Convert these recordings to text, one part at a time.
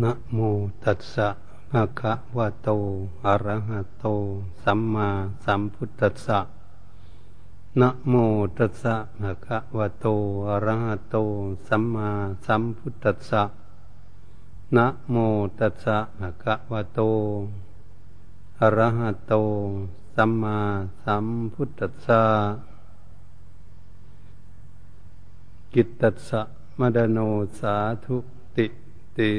นะโมตัสสะภะคะวะโต อะระหะโต สัมมาสัมพุทธัสสะนะโมตัสสะภะคะวะโต อะระหะโต สัมมาสัมพุทธัสสะนะโมตัสสะภะคะวะโต อะระหะโต สัมมาสัมพุทธัสสะกิตตัสสะมดโนสาธุติ ติ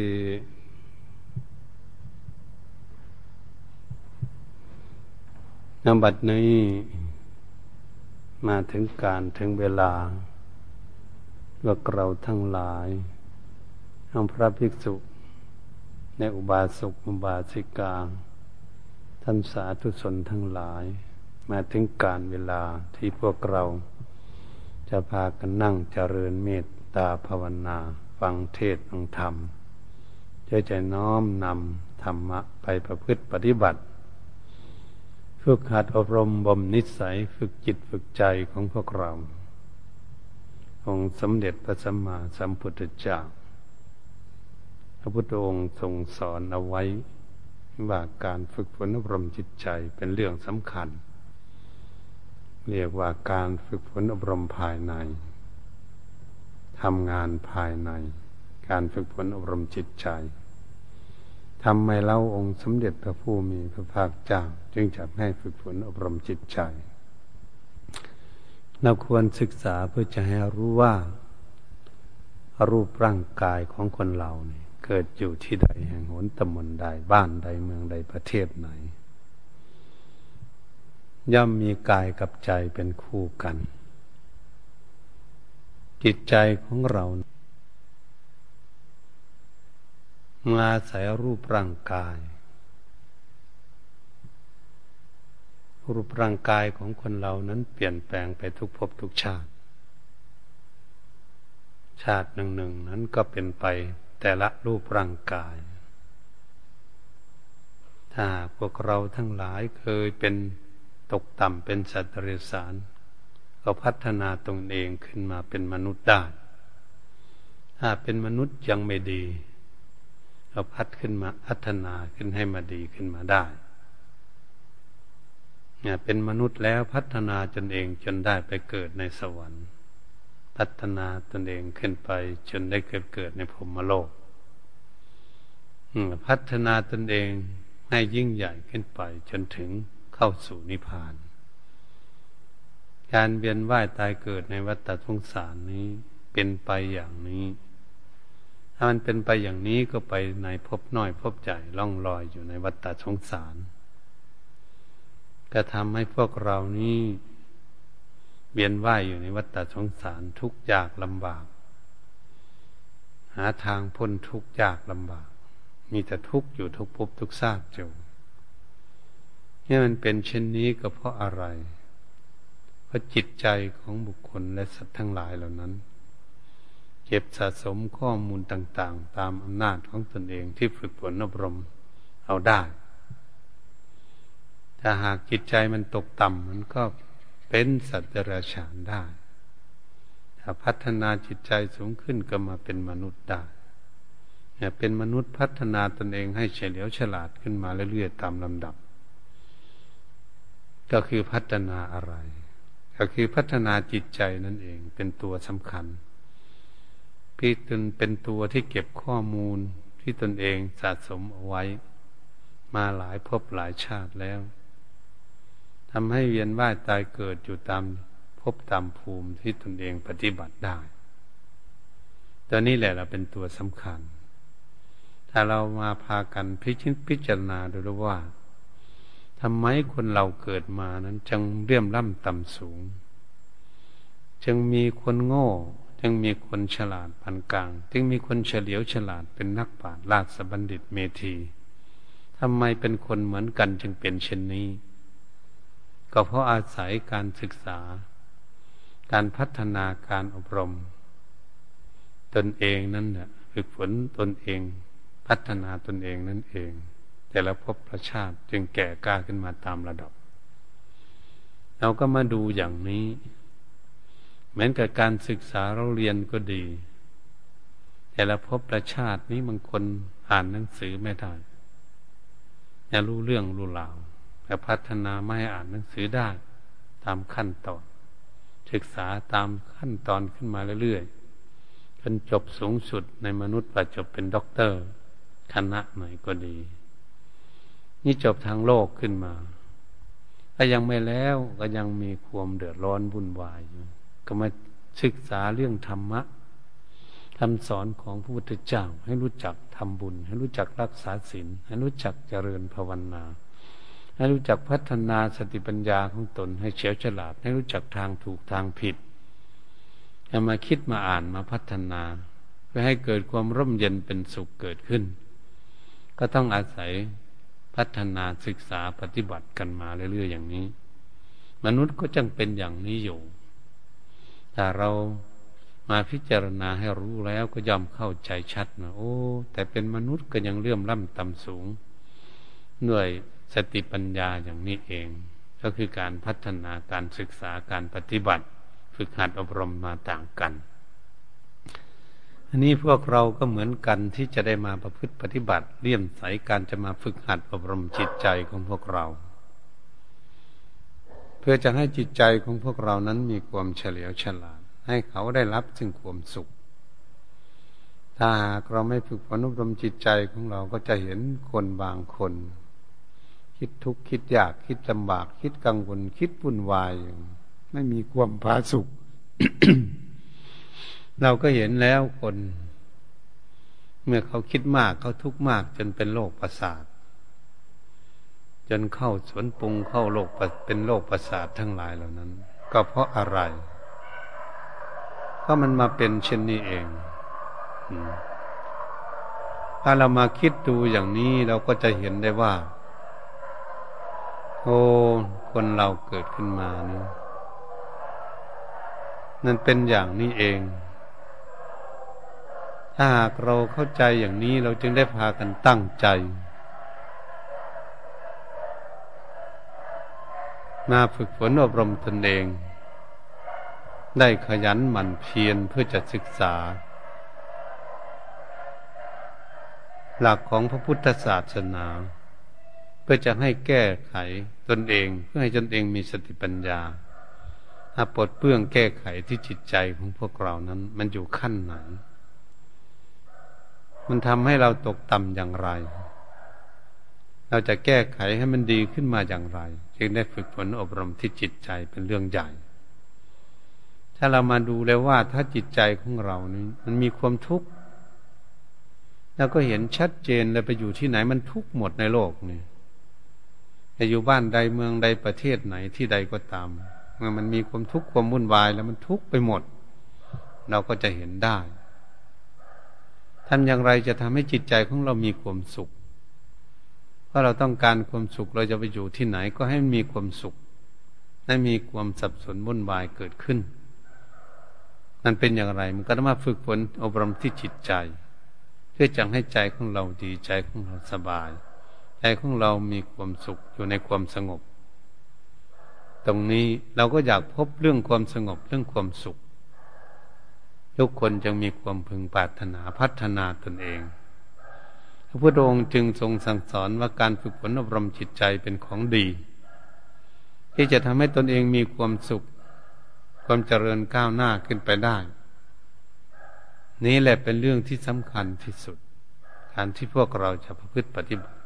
นบัดนี้ มาถึงการถึงเวลาว่าเราทั้งหลายทั้งพระภิกษุ ในอุบาสกอุบาสิกา ท่านสาธุชนทั้งหลาย มาถึงการเวลาที่พวกเรา จะพากันนั่งเจริญเมตตาภาวนา ฟังเทศฟังธรรม จะจะน้อมนำธรรมะไปประพฤติปฏิบัติ ฝึกหัดอบรมบ่มนิสัยฝึกจิตฝึกใจของพวกเรา องค์สมเด็จพระสัมมาสัมพุทธเจ้าพระพุทธองค์ทรงสอนเอาไว้ ว่าการฝึกฝนอบรมจิตใจเป็นเรื่องสำคัญ เรียกว่าการฝึกฝนอบรมภายในทำงานภายใน การฝึกฝนอบรมจิตใจ ทำไมเล่าองค์สมเด็จพระผู้มีพระภาคเจ้า จึงจะให้ฝึกฝนอบรมจิตใจ เราควรศึกษาเพื่อจะให้รู้ว่า รูปร่างกายของคนเราเนี่ยเกิดอยู่ที่ใดแห่งหนตำบลใดบ้านใดเมืองใดประเทศไหน ย่อมมีกายกับใจเป็นคู่กัน จิตใจของเรา มาใส่รูปร่างกาย รูปร่างกายของคนเรานั้นเปลี่ยนแปลงไปทุกภพทุกชาติ ชาติหนึ่งหนึ่งนั้นก็เป็นไปแต่ละรูปร่างกาย ถ้าพวกเราทั้งหลายเคยเป็นตกต่ำเป็นสัตว์เดรัจฉานก็พัฒนาตนเองขึ้นมาเป็นมนุษย์ได้ถ้าเป็นมนุษย์ยังไม่ดี เราพัดขึ้นมาพัฒนาขึ้นให้มาดีขึ้นมาได้เนี่ยเป็นมนุษย์แล้วพัฒนาตนเองจนได้ไปเกิดในสวรรค์ พัฒนาตนเองขึ้นไปจนได้เกิดเกิดในพรมโลกพัฒนาตนเองให้ยิ่งใหญ่ขึ้นไปจนถึงเข้าสู่นิพพาน การเวียนว่ายตายเกิดในวัฏฏสงสารนี้เป็นไปอย่างนี้ ถ้ามันเป็นไปอย่างนี้ก็ไปในพบน้อยพบใหญ่ล่องลอยอยู่ในวัฏฏะสงสารก็ทำให้พวกเรานี้เวียนว่ายอยู่ในวัฏฏะสงสารทุกยากลำบาก หาทางพ้นทุกยากลำบาก มีแต่ทุกอยู่ทุกภพทุกชาติจูนี่มันเป็นเช่นนี้ก็เพราะอะไร เพราะจิตใจของบุคคลและสัตว์ทั้งหลายเหล่านั้น เก็บสะสมข้อมูลต่าง ๆ ตามอำนาจของตนเองที่ฝึกฝนอบรมเอาได้ ถ้าหากจิตใจมันตกต่ำมันก็เป็นสัตว์รัจฉานได้ ถ้าพัฒนาจิตใจสูงขึ้นก็มาเป็นมนุษย์ได้เนี่ยเป็นมนุษย์พัฒนาตนเองให้เฉลียวฉลาดขึ้นมาเรื่อยๆตามลำดับ ก็คือพัฒนาอะไร ก็คือพัฒนาจิตใจนั่นเองเป็นตัวสำคัญ ที่ตนเป็นตัวที่เก็บข้อมูลที่ตนเองสะสมเอาไว้ มาหลายภพหลายชาติแล้วทำให้เวียนว่ายตายเกิดอยู่ตามภพตามภูมิที่ตนเองปฏิบัติได้ตัวนี้แหละเราเป็นตัวสำคัญ ถ้าเรามาพากันพิจิตพิจารณาดูว่าทำไมคนเราเกิดมานั้นจึงเรียมล่ำต่ำสูง จึงมีคนโง่ จึงมีคนฉลาดพันกลาง จึงมีคนเฉลียวฉลาดเป็นนักปราชญ์ราชบัณฑิตเมธีทำไมเป็นคนเหมือนกันจึงเป็นเช่นนี้ ก็เพราะอาศัยการศึกษา การพัฒนาการอบรม ตนเองนั่นแหละฝึกฝนตนเอง พัฒนาตนเองนั่นเอง แต่ละพบประชาติจึงแก่กล้าขึ้นมาตามระดับ เราก็มาดูอย่างนี้ เหมือนกับการศึกษาเราเรียนก็ดี แต่ละพบประชาตินี้บางคนอ่านหนังสือไม่ได้จะรู้เรื่องรู้ราวแต่พัฒนาไม่ให้อ่านหนังสือได้ตามขั้นตอน ศึกษาตามขั้นตอนขึ้นมาเรื่อยๆจนจบสูงสุดในมนุษย์ว่าจบเป็นด็อกเตอร์คณะไหนก็ดี นี่จบทางโลกขึ้นมา ก็ยังไม่แล้วก็ยังมีความเดือดร้อนวุ่นวายอยู่ ก็มาศึกษาเรื่องธรรมะคำสอนของพระพุทธเจ้า ให้รู้จักทำบุญ ให้รู้จักรักษาศีลให้รู้จักเจริญภาวนาให้รู้จักพัฒนาสติปัญญาของตน ให้เฉียวฉลาด ให้รู้จักทางถูกทางผิดให้มาคิดมาอ่านมาพัฒนา เพื่อให้เกิดความร่มเย็นเป็นสุขเกิดขึ้น ก็ต้องอาศัยพัฒนาศึกษาปฏิบัติกันมาเรื่อยๆอย่างนี้ มนุษย์ก็จังเป็นอย่างนี้อยู่ แต่เรามาพิจารณาให้รู้แล้วก็ย่อมเข้าใจชัดนะโอ้ แต่เป็นมนุษย์ก็ยังเลื่อมล้ำต่ำสูงหน่วยสติปัญญาอย่างนี้เอง ก็คือการพัฒนาการศึกษาการปฏิบัติ ฝึกหัดอบรมมาต่างกัน อันนี้พวกเราก็เหมือนกันที่จะได้มาประพฤติปฏิบัติเลี่ยมใสการจะมาฝึกหัดอบรมจิตใจของพวกเรา เพื่อจะให้จิตใจของพวกเรานั้นมีความเฉลียวฉลาด ให้เขาได้รับซึ่งความสุข ถ้าหากเราไม่ฝึกฝนอบรมจิตใจของเราก็จะเห็นคนบางคน คิดทุกข์คิดยากคิดลำบาก คิดกังวลคิดวุ่นวายไม่มีความผาสุขเราก็เห็นแล้วคน เมื่อเขาคิดมากเขาทุกข์มากจนเป็นโรคประสาท จนเข้าสวนปรุงเข้าโรคเป็นโรคประสาททั้งหลายเหล่านั้น ก็เพราะอะไร ก็มันมาเป็นเช่นนี้เองถ้าเรามาคิดดูอย่างนี้เราก็จะเห็นได้ว่า โอ้คนเราเกิดขึ้นมานี่นั่นเป็นอย่างนี้เอง ถ้าหากเราเข้าใจอย่างนี้เราจึงได้พากันตั้งใจ มาฝึกฝนอบรมตนเอง ได้ขยันหมั่นเพียรเพื่อจะศึกษา หลักของพระพุทธศาสนา เพื่อจะให้แก้ไขตนเอง เพื่อให้ตนเองมีสติปัญญาหาปลดเปื้องแก้ไขที่จิตใจของพวกเรานั้น มันอยู่ขั้นไหน มันทำให้เราตกต่ำอย่างไร เราจะแก้ไขให้มันดีขึ้นมาอย่างไร จึงได้ฝึกฝนอบรมที่จิตใจเป็นเรื่องใหญ่ ถ้าเรามาดูแล้วว่าถ้าจิตใจของเรานี่มันมีความทุกข์เราก็เห็นชัดเจนเลยไปอยู่ที่ไหนมันทุกข์หมดในโลกนี่จะอยู่บ้านใดเมืองใดประเทศไหนที่ใดก็ตามเมื่อมันมีความทุกข์ความวุ่นวายแล้วมันทุกข์ไปหมด เราก็จะเห็นได้ทำอย่างไรจะทำให้จิตใจของเรามีความสุข เพราเราต้องการความสุขเราจะไปอยู่ที่ไหนก็ให้มีความสุขให้มีความสับสนวุ่นวายเกิดขึ้นมันเป็นอย่างไร มันก็ต้องมาฝึกฝนอบรมที่จิตใจ เพื่อจังให้ใจของเราดีใจของเราสบาย ใจของเรามีความสุขอยู่ในความสงบ ตรงนี้เราก็อยากพบเรื่องความสงบเรื่องความสุข ทุกคนจึงมีความพึงปรารถนาพัฒนาตนเอง ระพุทธองค์จึงทรงสั่งสอนว่าการฝึกฝนอบรมจิตใจเป็นของดี ที่จะทำให้ตนเองมีความสุข ความเจริญก้าวหน้าขึ้นไปได้ นี่แหละเป็นเรื่องที่สำคัญที่สุด การที่พวกเราจะประพฤติปฏิบัติ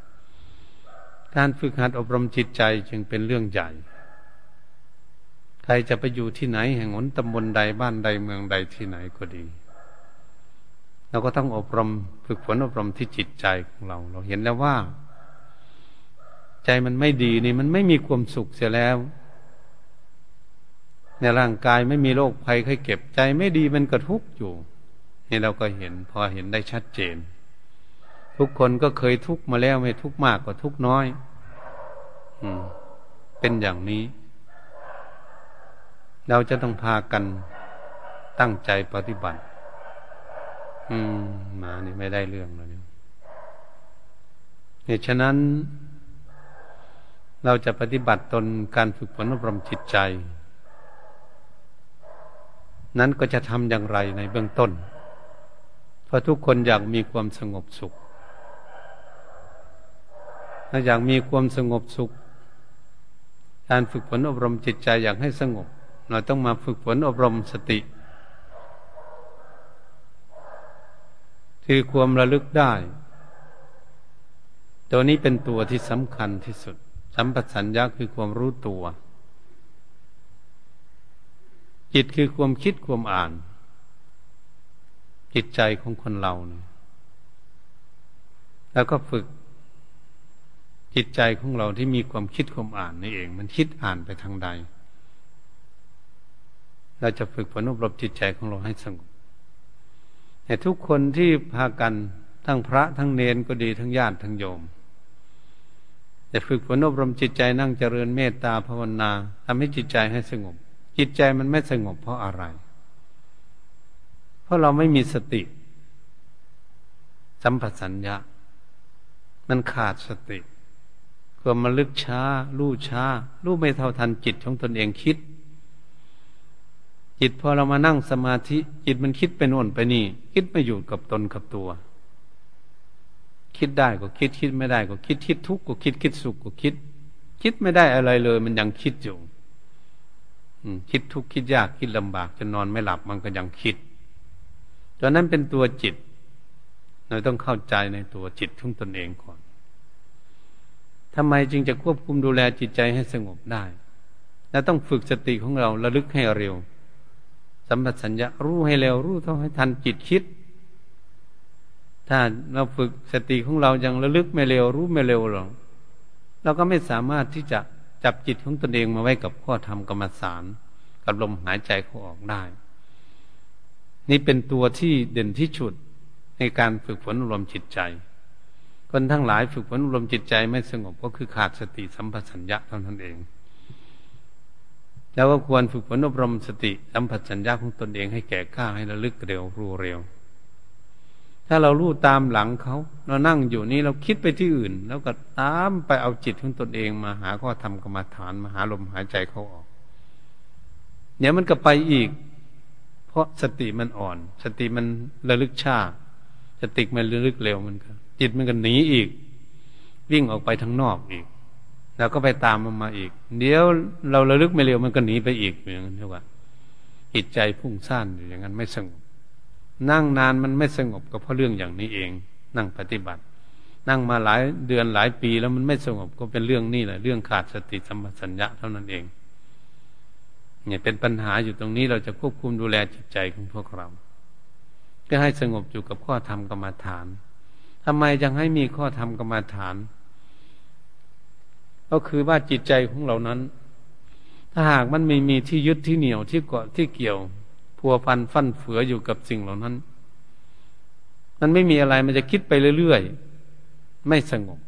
การฝึกหัดอบรมจิตใจจึงเป็นเรื่องใหญ่ ใครจะไปอยู่ที่ไหนแห่งหนตำบลใดบ้านใดเมืองใดที่ไหนก็ดี เราก็ต้องอบรมฝึกฝนอบรมที่จิตใจของเรา เราเห็นแล้วว่า ใจมันไม่ดีนี่มันไม่มีความสุขเสียแล้ว ในร่างกายไม่มีโรคภัยไข้เก็บใจไม่ดีมันก็ทุกข์อยู่นี่เราก็เห็นพอเห็นได้ชัดเจน ทุกคนก็เคยทุกข์มาแล้วไม่ทุกข์มากก็ทุกข์น้อย อืม เป็นอย่างนี้ เราจะต้องพากันตั้งใจปฏิบัติ อืมมานี่ไม่ได้เรื่องแล้วเนี่ยฉะนั้น เราจะปฏิบัติตนการฝึกฝนอบรมจิตใจ นั้นก็จะทำอย่างไรในเบื้องต้น เพราะทุกคนอยากมีความสงบสุขเราอยากมีความสงบสุข การฝึกฝนอบรมจิตใจอยากให้สงบ เราต้องมาฝึกฝนอบรมสติ คือความระลึกได้ ตัวนี้เป็นตัวที่สำคัญที่สุด สัมปชัญญะคือความรู้ตัว จิตคือความคิดความอ่าน จิตใจของคนเราเนี่ยแล้วก็ฝึกจิตใจของเราที่มีความคิดความอ่านนี่เอง มันคิดอ่านไปทางใด เราจะฝึกฝนอบรมจิตใจของเราให้สงบ แต่ทุกคนที่พากันทั้งพระทั้งเนนก็ดีทั้งญาติทั้งโยมจะฝึกฝนอบรมจิตใจนั่งเจริญเมตตาภาวนาทำให้จิตใจให้สงบ จิตใจมันไม่สงบเพราะอะไร เพราะเราไม่มีสติ สัมผัสสัญญามันขาดสติความมาลึกช้า รู้ช้า รู้ไม่เท่าทันจิตของตนเองคิด จิตพอเรามานั่งสมาธิ จิตมันคิดไปโน่นไปนี่ คิดไม่อยู่กับตนกับตัว คิดได้ก็คิดคิดไม่ได้ก็คิดคิดทุกข์ก็คิดคิดสุขก็คิด คิดไม่ได้อะไรเลย มันยังคิดอยู่คิดทุกข์คิดยากคิดลำบากจะนอนไม่หลับมันก็ยังคิดตัวนั้นเป็นตัวจิต เราต้องเข้าใจในตัวจิตของตนเองก่อนทำไมจึงจะควบคุมดูแลจิตใจให้สงบได้ และต้องฝึกสติของเราระลึกให้เร็ว สัมปชัญญะรู้ให้เร็วรู้เท่าให้ทันจิตคิด ถ้าเราฝึกสติของเรายังระลึกไม่เร็ว รู้ไม่เร็วหรอกเราก็ไม่สามารถที่จะจับจิตของตนเองมาไว้กับข้อธรรมกรรมฐานกับลมหายใจเขาออกได้ นี่เป็นตัวที่เด่นที่สุดในการฝึกฝนอารมณ์จิตใจ คนทั้งหลายฝึกฝนอารมณ์จิตใจไม่สงบก็คือขาดสติสัมปชัญญะเท่านั้นเอง แล้วก็ควรฝึกฝนอบรมสติสัมปชัญญะของตนเองให้แก่กล้าให้ระลึกเร็วรู้เร็ว ถ้าเรารู้ตามหลังเขา เรานั่งอยู่นี่เราคิดไปที่อื่น แล้วก็ตามไปเอาจิตของตนเองมาหาข้อธรรมกรรมฐานมาหาลมหายใจเขาออกเนี่ยมันก็ไปอีก เพราะสติมันอ่อน สติมันระลึกช้าสติมันระลึกเร็วมันก็จิตมันก็หนีอีก วิ่งออกไปทางนอกอีก แล้วก็ไปตามมันมาอีก เดี๋ยวเราระลึกไม่เร็วมันก็หนีไปอีกอย่างนั้นเรียกว่าจิตใจพุ่งซ่านอยู่อย่างนั้นไม่สงบ นั่งนานมันไม่สงบก็เพราะเรื่องอย่างนี้เอง นั่งปฏิบัติ นั่งมาหลายเดือนหลายปีแล้วมันไม่สงบก็เป็นเรื่องนี้แหละเรื่องขาดสติสัมปชัญญะเท่านั้นเองเนี่ยเป็นปัญหาอยู่ตรงนี้เราจะควบคุมดูแลจิตใจของพวกเราก็ให้สงบอยู่กับข้อธรรมกรรมฐานทำไมยังให้มีข้อธรรมกรรมฐาน ก็คือว่าจิตใจของเรานั้น ถ้าหากมันไม่มีที่ยึดที่เหนี่ยวที่เกาะที่เกี่ยว พัวพันฟันเฟืออยู่กับสิ่งเหล่านั้น มันไม่มีอะไรมันจะคิดไปเรื่อยๆไม่สงบ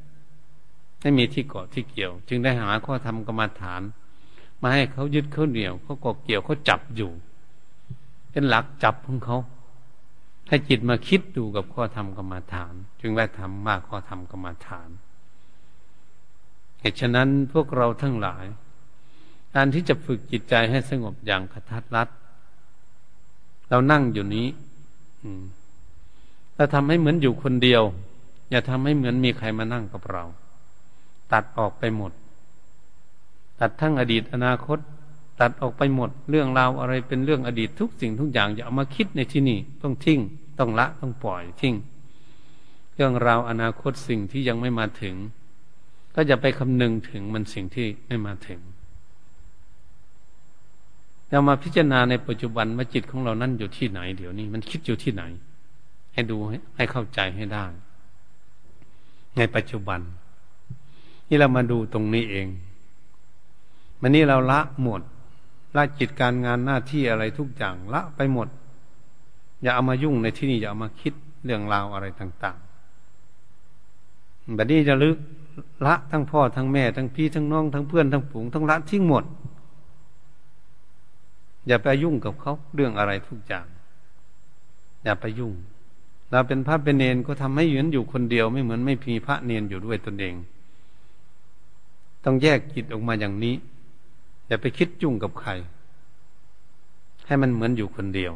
ไม่มีที่เกาะที่เกี่ยว จึงได้หาข้อธรรมกรรมฐาน มาให้เขายึดเขาเหนี่ยวเขาเกาะเกี่ยวเขาจับอยู่ เป็นหลักจับของเขาให้จิตมาคิดดูกับข้อธรรมกรรมฐาน จึงได้ทำมากข้อธรรมกรรมาฐาน เหตุฉะนั้นพวกเราทั้งหลาย การที่จะฝึกจิตใจให้สงบอย่างกระทัดรัดเรานั่งอยู่นี้เราทำให้เหมือนอยู่คนเดียว อย่าทำให้เหมือนมีใครมานั่งกับเรา ตัดออกไปหมด ตัดทั้งอดีตอนาคต ตัดออกไปหมด เรื่องราวอะไรเป็นเรื่องอดีตทุกสิ่งทุกอย่างอย่าเอามาคิดในที่นี่ต้องทิ้ง ต้องละต้องปล่อยทิ้ง เรื่องราวอนาคตสิ่งที่ยังไม่มาถึง ก็อย่าไปคำนึงถึงมันสิ่งที่ไม่มาถึงเรามาพิจารณาในปัจจุบันว่าจิตของเรานั้นอยู่ที่ไหน เดี๋ยวนี้ มันคิดอยู่ที่ไหน ให้ดูให้เข้าใจให้ได้ ในปัจจุบัน นี่เรามาดูตรงนี้เองมันนี้เราละหมดละจิตการงานหน้าที่อะไรทุกอย่างละไปหมด อย่าเอามายุ่งในที่นี่อย่าเอามาคิดเรื่องราวอะไรต่าง ๆ แบบนี้จะลึก ละทั้งพ่อทั้งแม่ ทั้งพี่ทั้งน้องทั้งเพื่อนทั้งฝูงทั้งละทิ้งหมด อย่าไปยุ่งกับเขาเรื่องอะไรทุกอย่าง อย่าไปยุ่ง เราเป็นพระเป็นเนนก็ทำให้ยืนอยู่คนเดียวไม่เหมือนไม่มีพระเนนอยู่ด้วยตนเอง ต้องแยกจิตออกมาอย่างนี้ อย่าไปคิดจุ่งกับใคร ให้มันเหมือนอยู่คนเดียว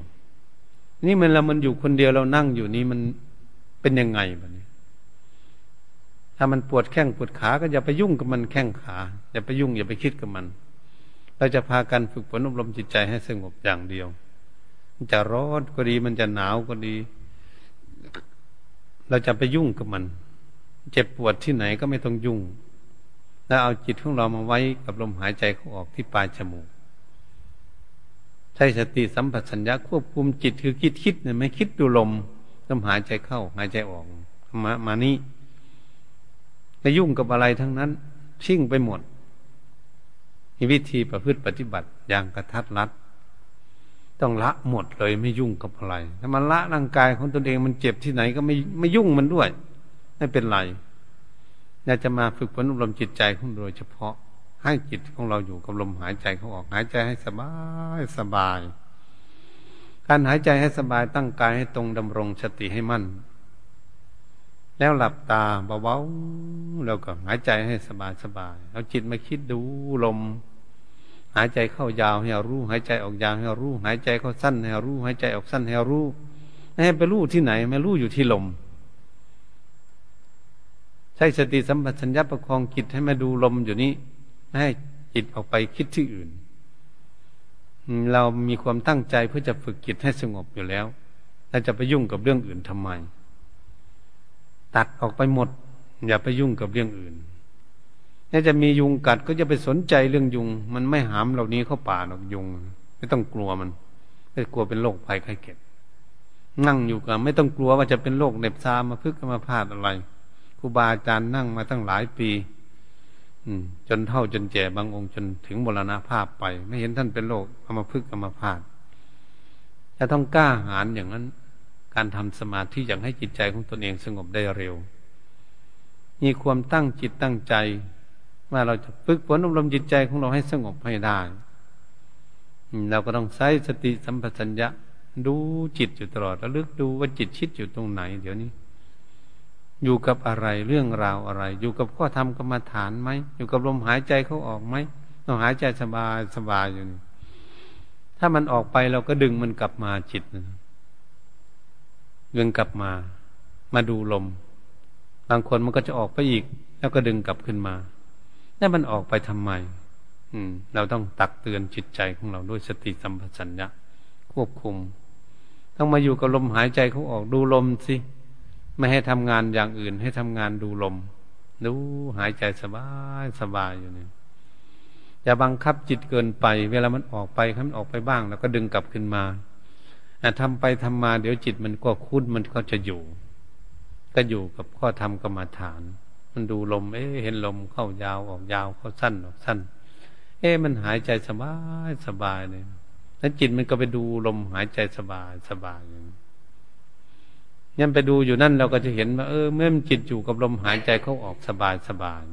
นี่มันเรามันอยู่คนเดียวเรานั่งอยู่นี่มันเป็นยังไงบ้านี้ ถ้ามันปวดแข้งปวดขา ก็อย่าไปยุ่งกับมันแข้งขา อย่าไปยุ่งอย่าไปคิดกับมัน เราจะพากันฝึกฝนอบรมจิตใจให้สงบอย่างเดียว มันจะร้อนก็ดีมันจะหนาวก็ดี เราจะไปยุ่งกับมัน เจ็บปวดที่ไหนก็ไม่ต้องยุ่ง แล้วเอาจิตของเรามาไว้กับลมหายใจเขาออกที่ปลายจมูก ใช้สติสัมปชัญญะควบคุมจิตคือคิดคิดเนี่ยไม่คิดดูลมลมหายใจเข้า หายใจออกมามานี่ ไม่ยุ่งกับอะไรทั้งนั้น ชิ่งไปหมดมีวิธีประพฤติปฏิบัติอย่างกระทัดรัดต้องละหมดเลยไม่ยุ่งกับอะไรถ้ามันละร่างกายของตนเองมันเจ็บที่ไหนก็ไม่ไม่ยุ่งมันด้วย ไม่เป็นไรอยากจะมาฝึกฝนอบรมจิตใจของโดยเฉพาะให้จิตของเราอยู่กับลมหายใจเขาออกหายใจให้สบายสบาย การหายใจให้สบายตั้งกายให้ตรงดำรงสติให้มั่น แล้วหลับตาเบาๆแล้วก็หายใจให้สบายสบายเอาจิตมาคิดดูลม หายใจเข้ายาวให้รู้ หายใจออกยาวให้รู้ หายใจเข้าสั้นให้รู้ หายใจออกสั้นให้รู้ให้ไปรู้ที่ไหนไม่รู้อยู่ที่ลม ใช้สติสัมปชัญญะประคองจิตให้มาดูลมอยู่นี้ไม่ให้จิตออกไปคิดที่อื่น เรามีความตั้งใจเพื่อจะฝึกจิตให้สงบอยู่แล้วเราจะไปยุ่งกับเรื่องอื่นทำไม ตัดออกไปหมด อย่าไปยุ่งกับเรื่องอื่นถ้าจะมียุงกัดก็จะไปสนใจเรื่องยุง มันไม่หามเหล่านี้เข้าป่าหรอกยุง ไม่ต้องกลัวมัน ไม่กลัวเป็นโรคภัยไข้เจ็บนั่งอยู่กับไม่ต้องกลัวว่าจะเป็นโรคเน็บซามาพึกมาพาดอะไรครูบาอาจารย์นั่งมาตั้งหลายปีจนเท่าจนแก่บางองค์จนถึงมรณภาพไป ไม่เห็นท่านเป็นโรคเอามาพึกเอามาพาดจะต้องกล้าหาญอย่างนั้น การทำสมาธิอย่างให้จิตใจของตนเองสงบได้เร็ว มีความตั้งจิตตั้งใจ ว่าเราจะฝึกฝนอบรมจิตใจของเราให้สงบให้ได้ เราก็ต้องใช้สติสัมปชัญญะ ดูจิตอยู่ตลอดระลึกดูว่าจิตคิดอยู่ตรงไหน เดี๋ยวนี้ อยู่กับอะไรเรื่องราวอะไร อยู่กับข้อธรรมกรรมฐานไหมอยู่กับลมหายใจเขาออกไหมต้องหายใจสบายสบายอยู่นี่ถ้ามันออกไปเราก็ดึงมันกลับมาจิต ดึงกลับมา มาดูลม บางคนมันก็จะออกไปอีก แล้วก็ดึงกลับขึ้นมาแล้วมันออกไปทำไม อืม เราต้องตักเตือนจิตใจของเราด้วยสติสัมปชัญญะควบคุม ต้องมาอยู่กับลมหายใจเขาออกดูลมสิไม่ให้ทำงานอย่างอื่น ให้ทำงานดูลมดูหายใจสบายสบายอยู่เนี่อย่าบังคับจิตเกินไป เวลามันออกไปมันออกไปบ้าง แล้วก็ดึงกลับขึ้นมา ทำไปทำมาเดี๋ยวจิตมันก็คุ้นมันก็จะอยู่ ก็อยู่กับข้อธรรมกรรมฐาน มันดูลม เอ๊เห็นลมเข้ายาวออกยาวเข้าสั้นออกสั้น เอ๊มันหายใจสบายสบายเลยแล้วจิตมันก็ไปดูลมหายใจสบายสบายอย่างนี้นไปดูอยู่นั่นเราก็จะเห็นว่าเออ เมื่อมันจิตอยู่กับลมหายใจเข้าออกสบายสบาย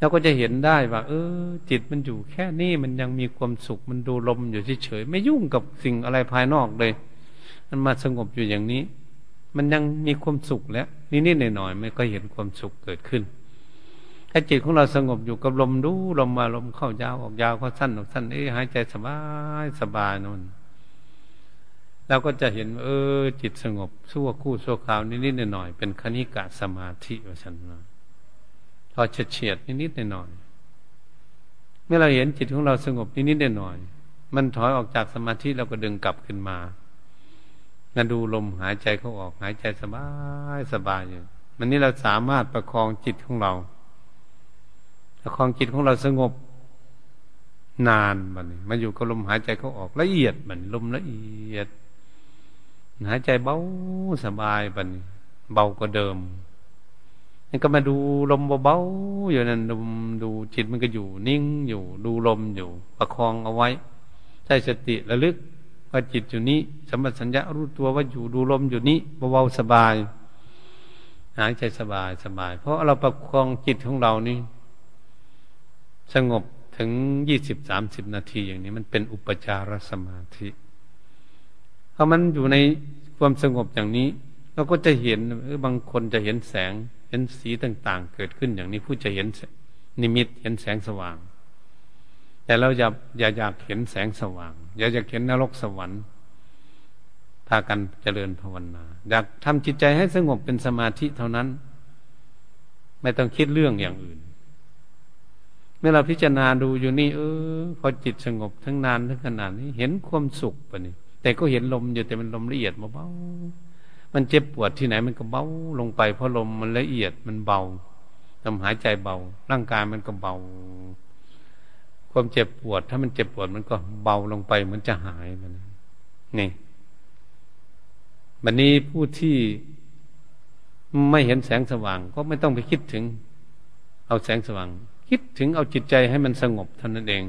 เราก็จะเห็นได้ว่า เออ จิตมันอยู่แค่นี้มันยังมีความสุข มันดูลมอยู่เฉยๆไม่ยุ่งกับสิ่งอะไรภายนอกเลย มันมาสงบอยู่อย่างนี้ มันยังมีความสุขแล้วนิดๆหน่อยๆไม่ก็เห็นความสุขเกิดขึ้นถ้าจิตของเราสงบอยู่กับลมดูลมมาลมเข้ายาวออกยาวเข้าสั้นออกสั้นเอ้หายใจสบายสบายนั่นเราก็จะเห็น เออ จิตสงบชั่วคู่ชั่วคราวนิดๆหน่อยๆเป็นคณิกะสมาธิว่าฉันนะ พอเฉียดนิดๆหน่อยๆเมื่อเราเห็นจิตของเราสงบนิดๆหน่อยๆมันถอยออกจากสมาธิเราก็ดึงกลับขึ้นมามาดูลมหายใจเขาออกหายใจสบายสบายอยู่มันนี้เราสามารถประคองจิตของเรา ประคองจิตของเราสงบนานมันมาอยู่กับลมหายใจเขาออกละเอียดเหมือนลมละเอียด หายใจเบาสบายปันเบากว่าเดิม นี่ก็มาดูลมเบาๆอยู่นั่นดูดูจิตมันก็อยู่นิ่งอยู่ดูลมอยู่ ประคองเอาไว้ใช้สติระลึกว่าจิตอยู่นี้สัมปชัญญะรู้ตัวว่าอยู่ดูลมอยู่นี้เบาๆสบาย หายใจสบายสบาย เพราะเราประคองจิตของเรานี่สงบถึงยี่สิบสามสิบนาทีอย่างนี้มันเป็นอุปจารสมาธิเพอมันอยู่ในความสงบอย่างนี้ เราก็จะเห็นหรือบางคนจะเห็นแสง เห็นสีต่างๆ เกิดขึ้นอย่างนี้ผู้จะเห็นนิมิตเห็นแสงสว่าง แต่เราอย่าอย่าอยากเห็นแสงสว่าง อย่าอยากเห็นนรกสวรรค์พากันเจริญภาวนา อยากทำจิตใจให้สงบเป็นสมาธิเท่านั้น ไม่ต้องคิดเรื่องอย่างอื่น เมื่อเราพิจารณาดูอยู่นี่ เออ พอจิตสงบทั้งนานทั้งขนาดนี้ เห็นความสุขปะนี่แต่ก็เห็นลมอยู่แต่มันลมละเอียดเบาๆ มันเจ็บปวดที่ไหนมันก็เบาลงไปเพราะลมมันละเอียดมันเบาทำหายใจเบา ร่างกายมันก็เบา ความเจ็บปวด ถ้ามันเจ็บปวดมันก็เบาลงไปเหมือนจะหายมันนี่บันนี้ผู้ที่ไม่เห็นแสงสว่าง ก็ไม่ต้องไปคิดถึง เอาแสงสว่าง คิดถึงเอาจิตใจให้มันสงบเท่านั้นเอง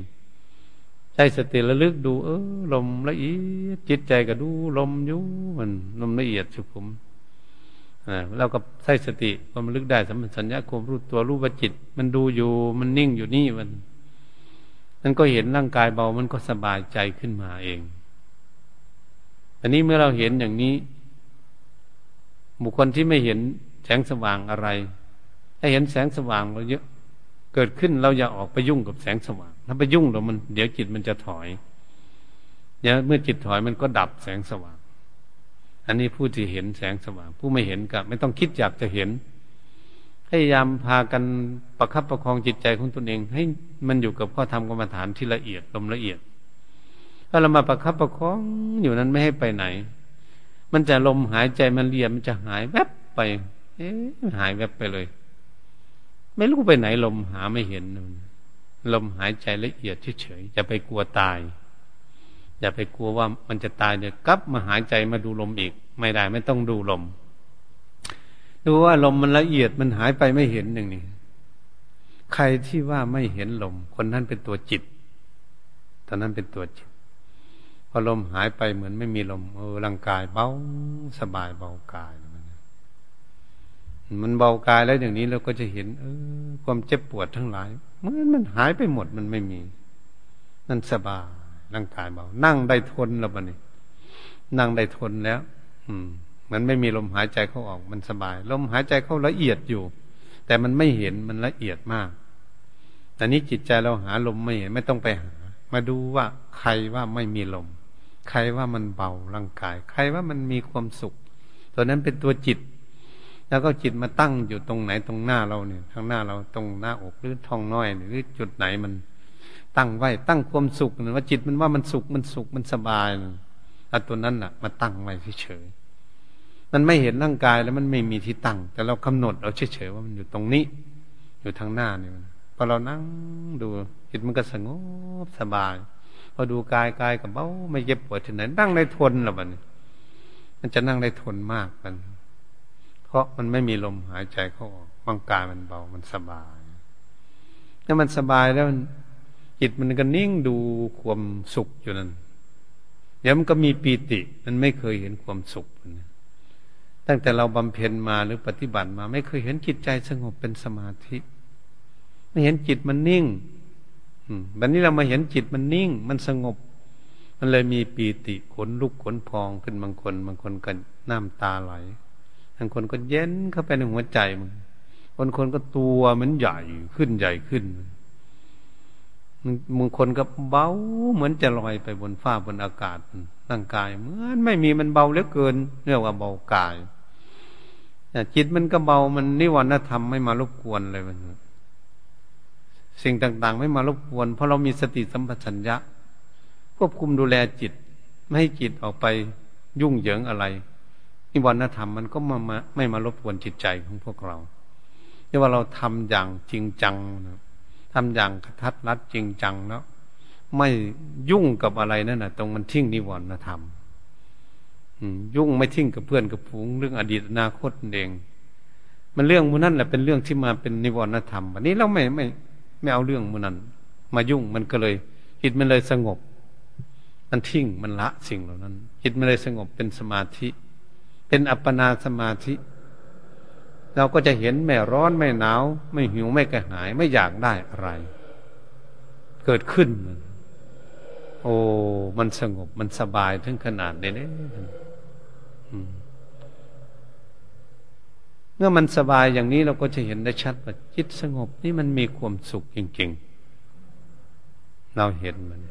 ใช้สติระลึกดู เออ ลมละเอียดจิตใจก็ดู ลมอยู่มันลมละเอียดสุขุมอ่าเราก็ใช้สติความลึกได้สัมผัสสัญญาความรู้ตัวรู้ว่าจิต มันดูอยู่มันนิ่งอยู่นี่มันมันก็เห็นร่างกายเบามันก็สบายใจขึ้นมาเองอันนี้เมื่อเราเห็นอย่างนี้ บุคคลที่ไม่เห็นแสงสว่างอะไร ถ้าเห็นแสงสว่างเราเยอะ เกิดขึ้นเราอย่าออกไปยุ่งกับแสงสว่าง ถ้าไปยุ่งเรามัน เดี๋ยวจิตมันจะถอยเดี๋ยวเมื่อจิตถอยมันก็ดับแสงสว่าง อันนี้ผู้ที่เห็นแสงสว่าง ผู้ไม่เห็นก็ไม่ต้องคิดอยากจะเห็น พยายามพากันประคับประคองจิตใจของตนเอง ให้มันอยู่กับข้อธรรมกรรมฐานที่ละเอียดลมละเอียดถ้าเรามาประคับประคองอยู่นั้นไม่ให้ไปไหน มันจะลมหายใจมันเรียนมันจะหายแวบไป เอ๊หายแวบไปเลย ไม่รู้ไปไหนลมหาไม่เห็น ลมหายใจละเอียดเฉยๆจะไปกลัวตาย อย่าไปกลัวว่ามันจะตายเดี๋ยวกลับมาหายใจมาดูลมอีก ไม่ได้ไม่ต้องดูลม ดูว่าลมมันละเอียดมันหายไปไม่เห็นอย่างนี้ใครที่ว่าไม่เห็นลม คนนั้นเป็นตัวจิตตอนนั้นเป็นตัวจิตพอลมหายไปเหมือนไม่มีลมเออร่างกายเบาสบายเบากายมันเบากายแล้วอย่างนี้เราก็จะเห็น เออ ความเจ็บปวดทั้งหลาย มือนมันหายไปหมดมันไม่มี นั่นสบายร่างกายเบานั่งได้ทนแล้วบันนี้นั่งได้ทนแล้ว อืม มันไม่มีลมหายใจเข้าออก มันสบาย ลมหายใจเข้าละเอียดอยู่ แต่มันไม่เห็นมันละเอียดมากแต่นี้จิตใจเราหาลมไม่เห็นไม่ต้องไปหา มาดูว่าใครว่าไม่มีลม ใครว่ามันเบาร่างกาย ใครว่ามันมีความสุข ตัวนั้นเป็นตัวจิต แล้วก็จิตมาตั้งอยู่ตรงไหนตรงหน้าเราเนี่ยทางหน้าเราตรงหน้าอกหรือท้องน้อยหรือจุดไหนมัน ตั้งไว้ตั้งความสุขว่าจิตมันว่ามันสุขมันสุขมันสบายเอาตัวนั้นน่ะ มาตั้งไว้เฉยมันไม่เห็นร่างกายแล้วมันไม่มีที่ตั้ง แต่เรากำหนดเอาเฉยๆว่ามันอยู่ตรงนี้ อยู่ทางหน้านี่พอเรานั่งดูจิตมันก็สงบสบาย พอดูกายกายกับเบาไม่เจ็บปวดที่ไหนนั่งได้ทนหรอมันมันจะนั่งได้ทนมากมัน เพราะมันไม่มีลมหายใจเข้าออกร่างกายมันเบา มันสบายถ้ามันสบายแล้วจิตมันก็นิ่งดูความสุขอยู่นั่นเดี๋ยวมันก็มีปีติ มันไม่เคยเห็นความสุขตั้งแต่เราบำเพ็ญมาหรือปฏิบัติมา ไม่เคยเห็นจิตใจสงบเป็นสมาธิ ไม่เห็นจิตมันนิ่งวันนี้เรามาเห็นจิตมันนิ่ง มันสงบ มันเลยมีปีติขนลุกขนพองขึ้นบางคน บางคนก็น้ำตาไหลางคนก็เย็นเข้าไปในหัวใจมันบางคนก็ตัวมันใหญ่ขึ้นใหญ่ขึ้นบางคนก็เบาเหมือนจะลอยไปบนฟ้าบนอากาศร่างกายเหมือนไม่มีมันเบาเหลือเกินเรียกว่าเบากายจิตมันก็เบามันนิวรณธรรมไม่มารบกวนเลยมันสิ่งต่าง ๆ ไม่มารบกวน เพราะเรามีสติสัมปชัญญะควบคุมดูแลจิต ไม่ให้จิตออกไปยุ่งเหยิงอะไร นิวรณธรรมมันก็มามาไม่มารบกวนจิตใจของพวกเราเรียกว่าเราทำอย่างจริงจังนะทำอย่างกระทัดรัดจริงจังแล้วไม่ยุ่งกับอะไรนั่นนะตรงมันทิ้งนิวรณธรรมยุ่งไม่ทิ้งกับเพื่อนกับฝูงเรื่องอดีตอนาคตเอง มันเรื่องมูนั่นแหละเป็นเรื่องที่มาเป็นนิวรณธรรมวันนี้เราไม่ไม่ไม่เอาเรื่องมันนั้น มายุ่งมันก็เลยจิตมันเลยสงบ มันทิ้งมันละสิ่งเหล่านั้นจิตมันเลยสงบเป็นสมาธิ เป็นอัปปนาสมาธิ เราก็จะเห็นไม่ร้อนไม่หนาว ไม่หิวไม่กระหายไม่อยากได้อะไร เกิดขึ้น โอ้มันสงบมันสบายถึงขนาดนี้เนี่ยมื่อมันสบายอย่างนี้เราก็จะเห็นได้ชัดว่าจิตสงบนี่มันมีความสุขจริง ๆ เราเห็นมัน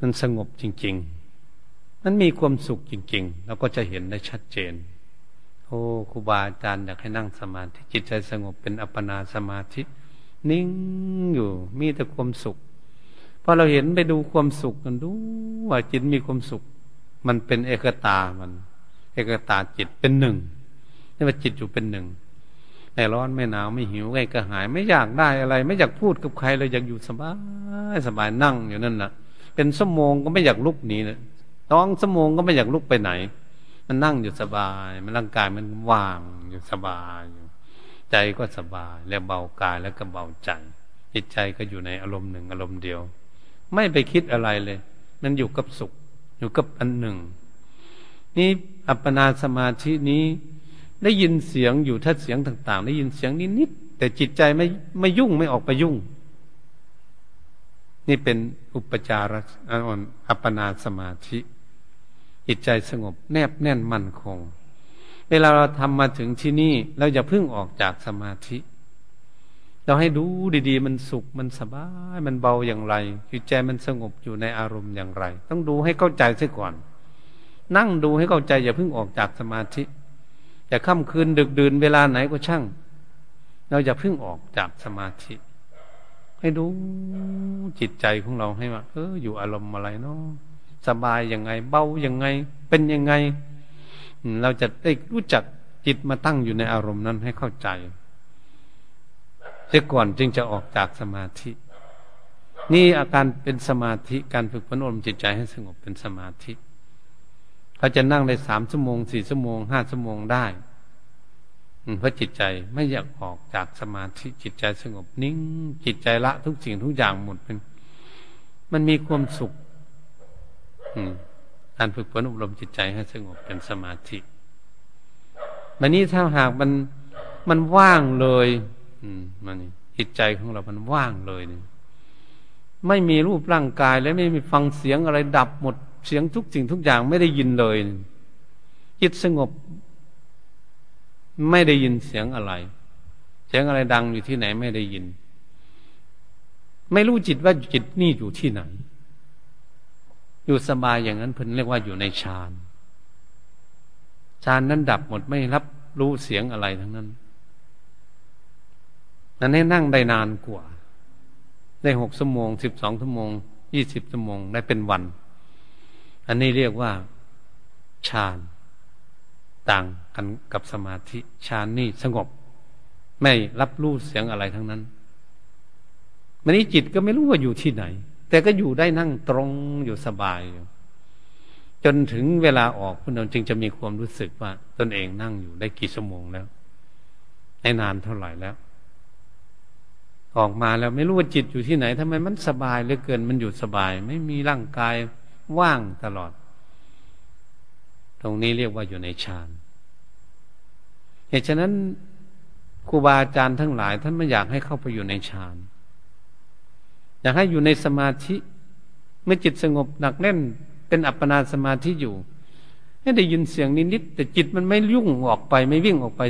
มันสงบจริง ๆ มันมีความสุขจริงๆเราก็จะเห็นได้ชัดเจนโอ้ครูบาอาจารย์อยากให้นั่งสมาธิจิตใจสงบเป็นอัปปนาสมาธินิ่งอยู่มีแต่ความสุขพอเราเห็นไปดูความสุขกันดูว่าจิตมีความสุข มันเป็นเอกตามัน เอกตาจิตเป็นหนึ่งนี่ว่าจิตอยู่เป็นหนึ่งไม่ร้อนไม่หนาวไม่หิวไม่กระหาย ไม่อยากได้อะไร ไม่อยากพูดกับใครเลยอยากอยู่สบายสบายนั่งอยู่นั่นนะ่ะ เป็นสมงก็ไม่อยากลุกหนีเนะ ต้องสมงก็ไม่อยากลุกไปไหน มันนั่งอยู่สบาย มันร่างกายมันว่างอยู่สบายอยู่ใจก็สบาย แล้วเบากายแล้วก็เบาใจจิตใจก็อยู่ในอารมณ์หนึ่งอารมณ์เดียว ไม่ไปคิดอะไรเลย มันอยู่กับสุข อยู่กับอันหนึ่ง นี่อัปปนาสมาธินี้ได้ยินเสียงอยู่ถ้าเสียงต่าง ๆ ได้ยินเสียงนิดๆแต่จิตใจไม่ไม่ยุ่งไม่ออกไปยุ่ง นี่เป็นอุปจารอัปปนาสมาธิจิตใจสงบ แนบแน่นมั่นคง เวลาเราทำมาถึงที่นี่ เราอย่าพิ่งออกจากสมาธิ เราให้ดูดีๆ มันสุขมันสบาย มันเบาอย่างไรจิตใจมันสงบอยู่ในอารมณ์อย่างไร ต้องดูให้เข้าใจซะก่อน นั่งดูให้เข้าใจอย่าพิ่งออกจากสมาธิจะค่ำคืนดึกดื่นเวลาไหนก็ช่าง เราอย่าพิ่งออกจากสมาธิ ให้ดูจิตใจของเราให้ว่าเอออยู่อารมณ์อะไรเนาะสบายยังไง เบายังไง เป็นยังไง เราจะได้รู้จักจิตมาตั้งอยู่ในอารมณ์นั้นให้เข้าใจเสียก่อนจึงจะออกจากสมาธิ นี่อาการเป็นสมาธิการฝึกฝนอารมณ์จิตใจให้สงบเป็นสมาธิเขาจะนั่งได้สามชั่วโมงสี่ชั่วโมงห้าชั่วโมงได้ เพราะจิตใจไม่อยากออกจากสมาธิจิตใจสงบนิ่ง จิตใจละทุกสิ่งทุกอย่างหมดเป็นมันมีความสุขการฝึกฝนอบรมจิตใจให้สงบเป็นสมาธิมันนี้ถ้าหากมันมันว่างเลย อืมมันจิตใจของเรา มันว่างเลยเนี่ยไม่มีรูปร่างกายและไม่มีฟังเสียงอะไรดับหมดเสียงทุกสิ่งทุกอย่างไม่ได้ยินเลย จิตสงบ ไม่ได้ยินเสียงอะไร เสียงอะไรดังอยู่ที่ไหนไม่ได้ยิน ไม่รู้จิตว่าจิตนี่อยู่ที่ไหน อยู่สบายอย่างนั้นเพิ่นเรียกว่าอยู่ในฌานฌานนั้นดับหมดไม่รับรู้เสียงอะไรทั้งนั้นนั้นให้นั่งได้นานกว่า ได้หกชั่วโมงสิบสองชั่วโมงยี่สิบชั่วโมงได้เป็นวัน อันนี้เรียกว่าฌาน ต่างกันกับสมาธิฌานนี่สงบ ไม่รับรู้เสียงอะไรทั้งนั้นมันนี้จิตก็ไม่รู้ว่าอยู่ที่ไหน แต่ก็อยู่ได้นั่งตรงอยู่สบายอยู่จนถึงเวลาออกคุณเราจึงจะมีความรู้สึกว่า ตนเองนั่งอยู่ได้กี่ชั่วโมงแล้วได้นานเท่าไหร่แล้ว ออกมาแล้วไม่รู้ว่าจิตอยู่ที่ไหนทำไมมันสบายเหลือเกินมันอยู่สบาย ไม่มีร่างกายว่างตลอด ตรงนี้เรียกว่าอยู่ในฌานเหตุฉะนั้นครูบาอาจารย์ทั้งหลาย ท่านไม่อยากให้เข้าไปอยู่ในฌานอยากให้อยู่ในสมาธิเมื่อจิตสงบหนักแน่น เป็นอัปปนาสมาธิอยู่ให้ได้ยินเสียงนิดๆแต่จิตมันไม่ยุ่งออกไป ไม่วิ่งออกไป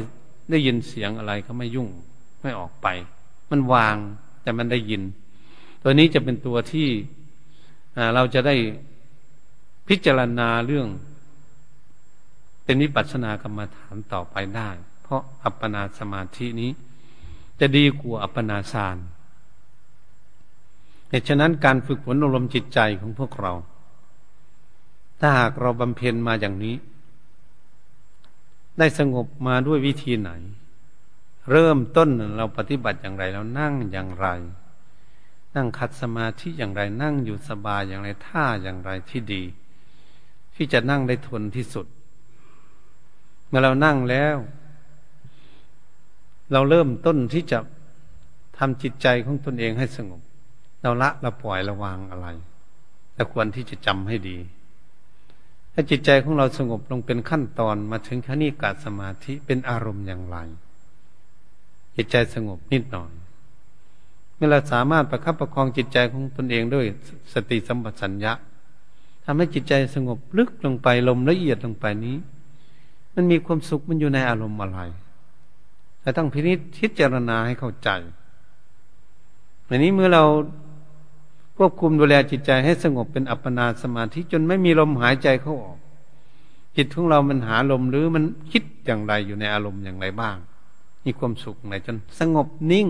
ได้ยินเสียงอะไรเขาไม่ยุ่ง ไม่ออกไป มันวางแต่มันได้ยิน ตัวนี้จะเป็นตัวที่เราจะได้พิจารณาเรื่อง เป็นวิปัสสนากรรมฐานต่อไปได้ เพราะอัปปนาสมาธินี้ จะดีกว่าอัปปนาฌานเหตุฉะนั้นการฝึกฝนอารมณ์จิตใจของพวกเรา ถ้าหากเราบำเพ็ญมาอย่างนี้ ได้สงบมาด้วยวิธีไหน เริ่มต้นเราปฏิบัติอย่างไรเรานั่งอย่างไร นั่งคัดสมาธิอย่างไรนั่งอยู่สบายอย่างไรท่าอย่างไรที่ดี ที่จะนั่งได้ทนที่สุด มื่อเรานั่งแล้ว เราเริ่มต้นที่จะทำจิตใจของตนเองให้สงบ เราละเราปล่อยเราวางอะไรเราควรที่จะจำให้ดี ถ้าจิตใจของเราสงบลงเป็นขั้นตอนมาถึงขณิกาสมาธิเป็นอารมณ์อย่างไร จิตใจสงบนิดหน่อย เมื่อเราสามารถประคับประคองจิตใจของตนเองด้วยสติสัมปชัญญะทำให้จิตใจสงบลึกลงไปลมละเอียดลงไปนี้ มันมีความสุขมันอยู่ในอารมณ์อะไรแต่ต้องพินิจพิจารณาให้เข้าใจอันนี้เมื่อเราควบคุมดูแลจิตใจให้สงบเป็นอัปปนาสมาธิจนไม่มีลมหายใจเข้าออก จิตของเรามันหาลมหรือมันคิดอย่างไรอยู่ในอารมณ์อย่างไรบ้าง มีความสุขไหนจนสงบนิ่ง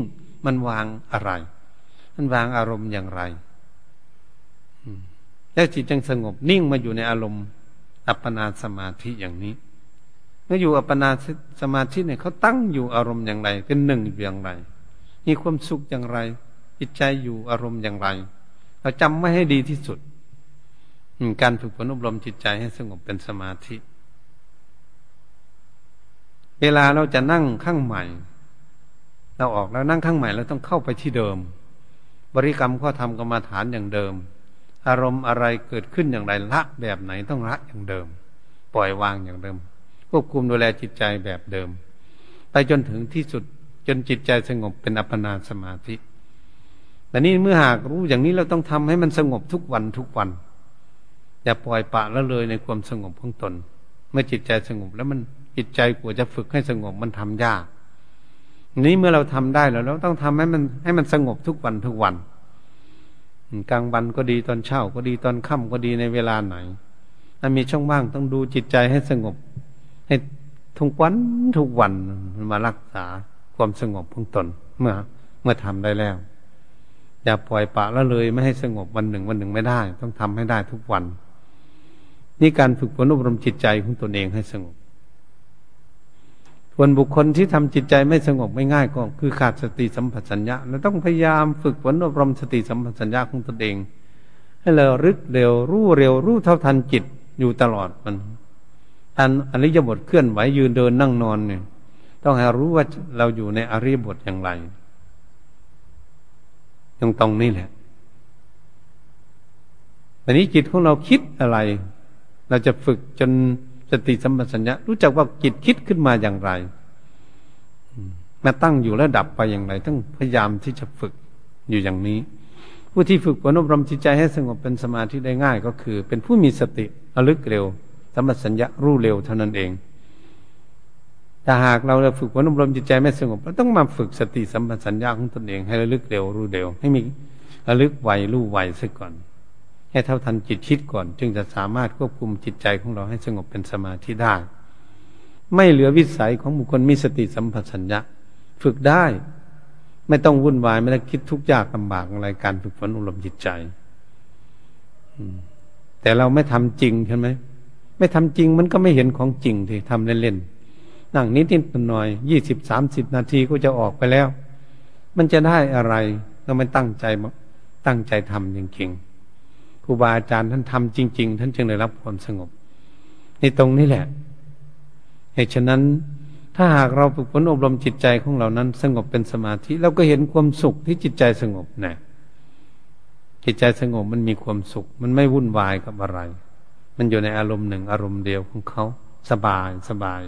มันวางอะไร มันวางอารมณ์อย่างไรแล้วจิตจึงสงบนิ่งมาอยู่ในอารมณ์อัปปนาสมาธิอย่างนี้ เมื่ออยู่อัปปนาสมาธิเนี่ยเขาตั้งอยู่อารมณ์อย่างไร เป็นหนึ่งอย่างไร มีความสุขอย่างไร จิตใจอยู่อารมณ์อย่างไร เราจำไม่ให้ดีที่สุดการฝึกฝนอบรมจิตใจให้สงบเป็นสมาธิ เวลาเราจะนั่งข้างใหม่ เราออกแล้วนั่งข้างใหม่เราต้องเข้าไปที่เดิม บริกรรมข้อธรรมกรรมาฐานอย่างเดิม อารมณ์อะไรเกิดขึ้นอย่างไรละแบบไหนต้องละอย่างเดิม ปล่อยวางอย่างเดิม ควบคุมดูแลจิตใจแบบเดิม ไปจนถึงที่สุดจนจิตใจสงบเป็นอัปปนาสมาธิแต่นี้เมื่อหากรู้อย่างนี้เราต้องทำให้มันสงบทุกวันทุกวัน อย่าปล่อยปะละเลยในความสงบของตน เมื่อจิตใจสงบแล้วมันจิตใจกลัวจะฝึกให้สงบมันทำยาก นี้เมื่อเราทำได้แล้วเราต้องทำให้มันให้มันสงบทุกวันทุกวัน กลางวันก็ดีตอนเช้าก็ดีตอนค่ำก็ดีในเวลาไหนถ้ามีช่องว่างต้องดูจิตใจให้สงบ ให้ทุกวันทุกวันมารักษาความสงบของตน เมื่อ เมื่อทำได้แล้ว อย่าปล่อยปะละเลยไม่ให้สงบวันหนึ่งวันหนึ่งไม่ได้ ต้องทำให้ได้ทุกวัน นี่การฝึกฝนอบรมจิตใจของตนเองให้สงบส่วนบุคคลที่ทำจิตใจไม่สงบไม่ง่ายก็คือขาดสติสัมปชัญญะเราต้องพยายามฝึกฝนอบรมสติสัมปชัญญะของตนเอง ให้เรารึกเร็วรู้เร็วรู้เท่าทันจิตอยู่ตลอดมัน อันอริยบทเคลื่อนไหวยืนเดินนั่งนอนเนี่ย ต้องให้รู้ว่าเราอยู่ในอริยบทอย่างไรตรงตรงนี้แหละวันนี้จิตของเราคิดอะไร เราจะฝึกจนสติสัมปชัญญะรู้จักว่าจิตคิดขึ้นมาอย่างไรมาตั้งอยู่แล้วดับไปอย่างไรต้องพยายามที่จะฝึกอยู่อย่างนี้ ผู้ที่ฝึกฝนอบรมจิตใจให้สงบเป็นสมาธิได้ง่ายก็คือ เป็นผู้มีสติระลึกเร็ว สัมปชัญญะรู้เร็วเท่านั้นเองแต่หากเราฝึกฝนอบรมจิตใจไม่สงบเราต้องมาฝึกสติสัมปชัญญะของตนเอง ให้ระลึกเร็วรู้เร็ว ให้มีระลึกไวรู้ไวซะก่อน ให้เท่าทันจิตคิดก่อน จึงจะสามารถควบคุมจิตใจของเราให้สงบเป็นสมาธิได้ ไม่เหลือวิสัยของบุคคลมีสติสัมปชัญญะ ฝึกได้ ไม่ต้องวุ่นวายไม่ต้องคิดทุกข์ยากลำบากอะไรการฝึกฝนอบรมจิตใจแต่เราไม่ทำจริงใช่ไหม ไม่ทำจริงมันก็ไม่เห็นของจริงที่ทำเล่นๆนั่งนิดนิดหน่อยยี่สิบสามสิบนาทีก็จะออกไปแล้ว มันจะได้อะไรเราไม่ตั้งใจตั้งใจทำจริงๆครูบาอาจารย์ท่านทำจริง ๆ ท่านจึงได้รับความสงบ ในตรงนี้แหละเหตุฉะนั้นถ้าหากเราฝึกฝนอบรมจิตใจของเรานั้น สงบเป็นสมาธิเราก็เห็นความสุขที่จิตใจสงบนะจิตใจสงบมันมีความสุข มันไม่วุ่นวายกับอะไร มันอยู่ในอารมณ์หนึ่งอารมณ์เดียวของเขาสบายสบาย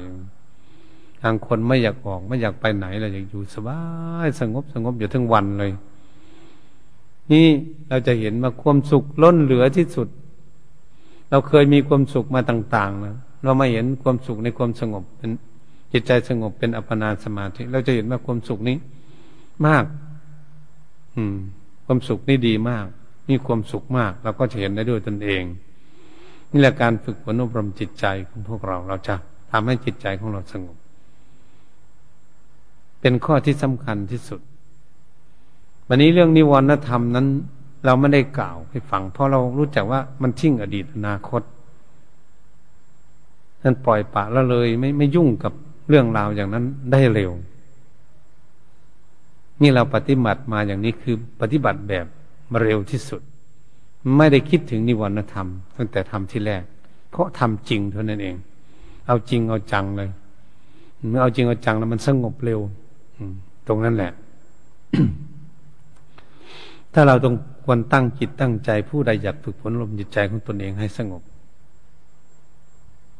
ทางคนไม่อยากออก ไม่อยากไปไหนเลยอยากอยู่สบายสงบสงบอยู่ทั้งวันเลย นี่เราจะเห็นว่าความสุขล้นเหลือที่สุด เราเคยมีความสุขมาต่างๆนะเรามาเห็นความสุขในความสงบเป็นจิตใจสงบเป็นอัปปนาสมาธิ เราจะเห็นว่าความสุขนี้ มาก อืม ความสุขนี่ดีมาก มีความสุขมาก เราก็จะเห็นได้ด้วยตนเอง นี่แหละการฝึกฝนอบรมจิตใจของพวกเราเราจะทำให้จิตใจของเราสงบ เป็นข้อที่สำคัญที่สุด วันนี้เรื่องนิวรณธรรมนั้น เราไม่ได้กล่าวให้ฟัง เพราะเรารู้จักว่ามันทิ้งอดีตอนาคตท่านปล่อยปะละเลยไม่ไม่ยุ่งกับเรื่องราวอย่างนั้นได้เร็ว นี่เราปฏิบัติมาอย่างนี้คือปฏิบัติแบบเร็วที่สุด ไม่ได้คิดถึงนิวรณธรรมตั้งแต่ทำที่แรก เพราะทำจริงเท่านั้นเอง เอาจริงเอาจังเลยเมื่อเอาจริงเอาจังแล้วมันสงบเร็วตรงนั้นแหละ ถ้าเราต้องควรตั้งจิตตั้งใจ ผู้ใดอยากฝึกฝนลมจิตใจของตนเองให้สงบ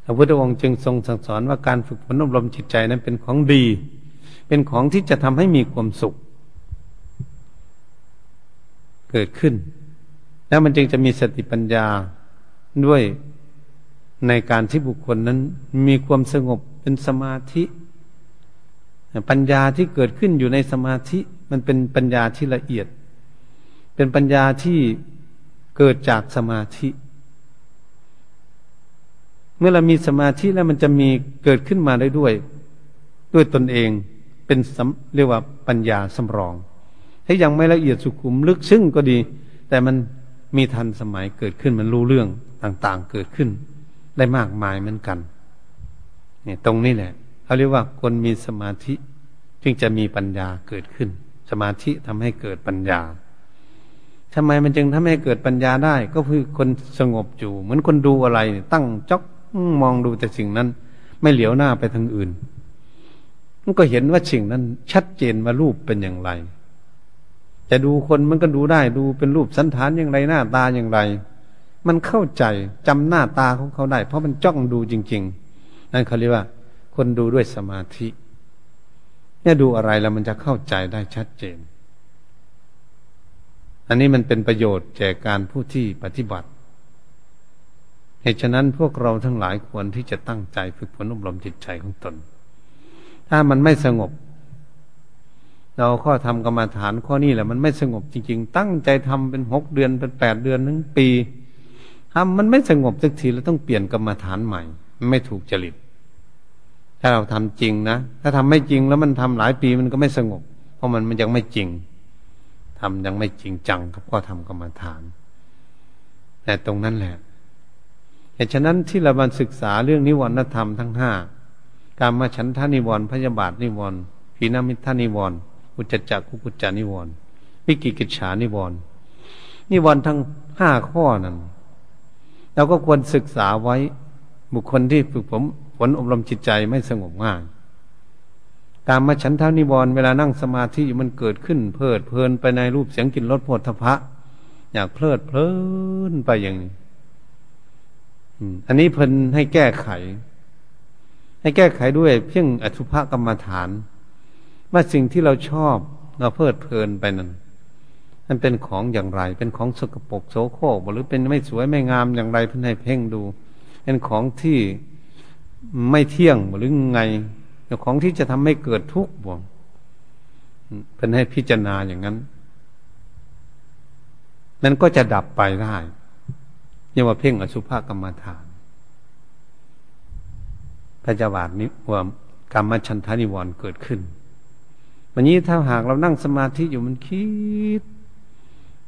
พระพุทธองค์จึงทรงสั่งสอนว่าการฝึกฝนอบรมจิตใจนั้นเป็นของดี เป็นของที่จะทำให้มีความสุข เกิดขึ้น แล้วมันจึงจะมีสติปัญญาด้วยในการที่บุคคลนั้นมีความสงบเป็นสมาธิ ปัญญาที่เกิดขึ้นอยู่ในสมาธิมันเป็นปัญญาที่ละเอียด เป็นปัญญาที่เกิดจากสมาธิ เมื่อเรามีสมาธิแล้วมันจะมีเกิดขึ้นมาได้ด้วย ด้วยตนเองเป็นเรียกว่าปัญญาสำรอง ถ้ายังไม่ละเอียดสุขุมลึกซึ้งก็ดี แต่มัน มีทันสมัยเกิดขึ้นมันรู้เรื่องต่างๆ เกิดขึ้น ได้มากมายเหมือนกันเนี่ยตรงนี้แหละเขาเรียกว่าคนมีสมาธิ จึงจะมีปัญญาเกิดขึ้น สมาธิทำให้เกิดปัญญาทำไมมันจึงทำให้เกิดปัญญาได้ ก็คือคนสงบอยู่ เหมือนคนดูอะไร ตั้งจ้องมองดูแต่สิ่งนั้น ไม่เหลียวหน้าไปทางอื่น มันก็เห็นว่าสิ่งนั้น ชัดเจนว่ารูปเป็นอย่างไร จะดูคนมันก็ดูได้ดูเป็นรูปสันฐานอย่างไรหน้าตาอย่างไร มันเข้าใจจำหน้าตาของเขาได้ เพราะมันจ้องดูจริง ๆ นั่นเขาเรียกว่า คนดูด้วยสมาธิ เนี่ยดูอะไรแล้วมันจะเข้าใจได้ชัดเจน อันนี้มันเป็นประโยชน์แก่การผู้ที่ปฏิบัติเหตุฉะนั้นพวกเราทั้งหลายควรที่จะตั้งใจฝึกฝนอบรมจิตใจของตน ถ้ามันไม่สงบ เราข้อทำกรรมาฐานข้อนี้แหละมันไม่สงบจริง ๆ ตั้งใจทำเป็นหกเดือนเป็นแปดเดือนทั้งปีทำมันไม่สงบสักทีเราต้องเปลี่ยนกรรมาฐานใหม่ ไม่ถูกจริตถ้าเราทำจริงนะถ้าทำไม่จริงแล้วมันทำหลายปีมันก็ไม่สงบ เพราะมันมันยังไม่จริงทำยังไม่จริงจังกับข้อทำกรรมาฐานแต่ตรงนั้นแหละเหตุฉะนั้นที่เราบันศึกษาเรื่องนิวรณธรรมทั้งห้าการมาฉันทานิวรณ์พยาบาทนิวรณ์พีนามิทานิวรณ์ อุจจักกุกุจานิวรณ์วิกิกิจฉานิวรณ์นิวรณ์ทั้งห้าข้อนั้นเราก็ควรศึกษาไว้บุคคลที่ฝึกผมฝนอบรมจิตใจไม่สงบง่ายการมาฉันทานิวรณ์เวลานั่งสมาธิมันเกิดขึ้น เพลิดเพลินไปในรูปเสียงกลิ่นรสโผฏฐพะอยากเพลิดเพลินไปอย่างนี้อันนี้เพิ่นให้แก้ไข ให้แก้ไขด้วยเพียงอสุภกรรมฐาน ว่าสิ่งที่เราชอบเราเพลิดเพลินไปนั้นมันเป็นของอย่างไร เป็นของสกปรกโสโครกหรือเป็นไม่สวยไม่งามอย่างไรเพื่อให้เพ่งดู เป็นของที่ไม่เที่ยงหรือไงของที่จะทำให้เกิดทุกข์บ่เพื่อให้พิจารณาอย่างนั้นนั้นก็จะดับไปได้เรียกว่าเพ่งอสุภกรรมฐานพระจาวาดนี้ว่ากรรมชันทานิวรณ์เกิดขึ้น วันนี้ถ้าหากเรานั่งสมาธิอยู่มันคิด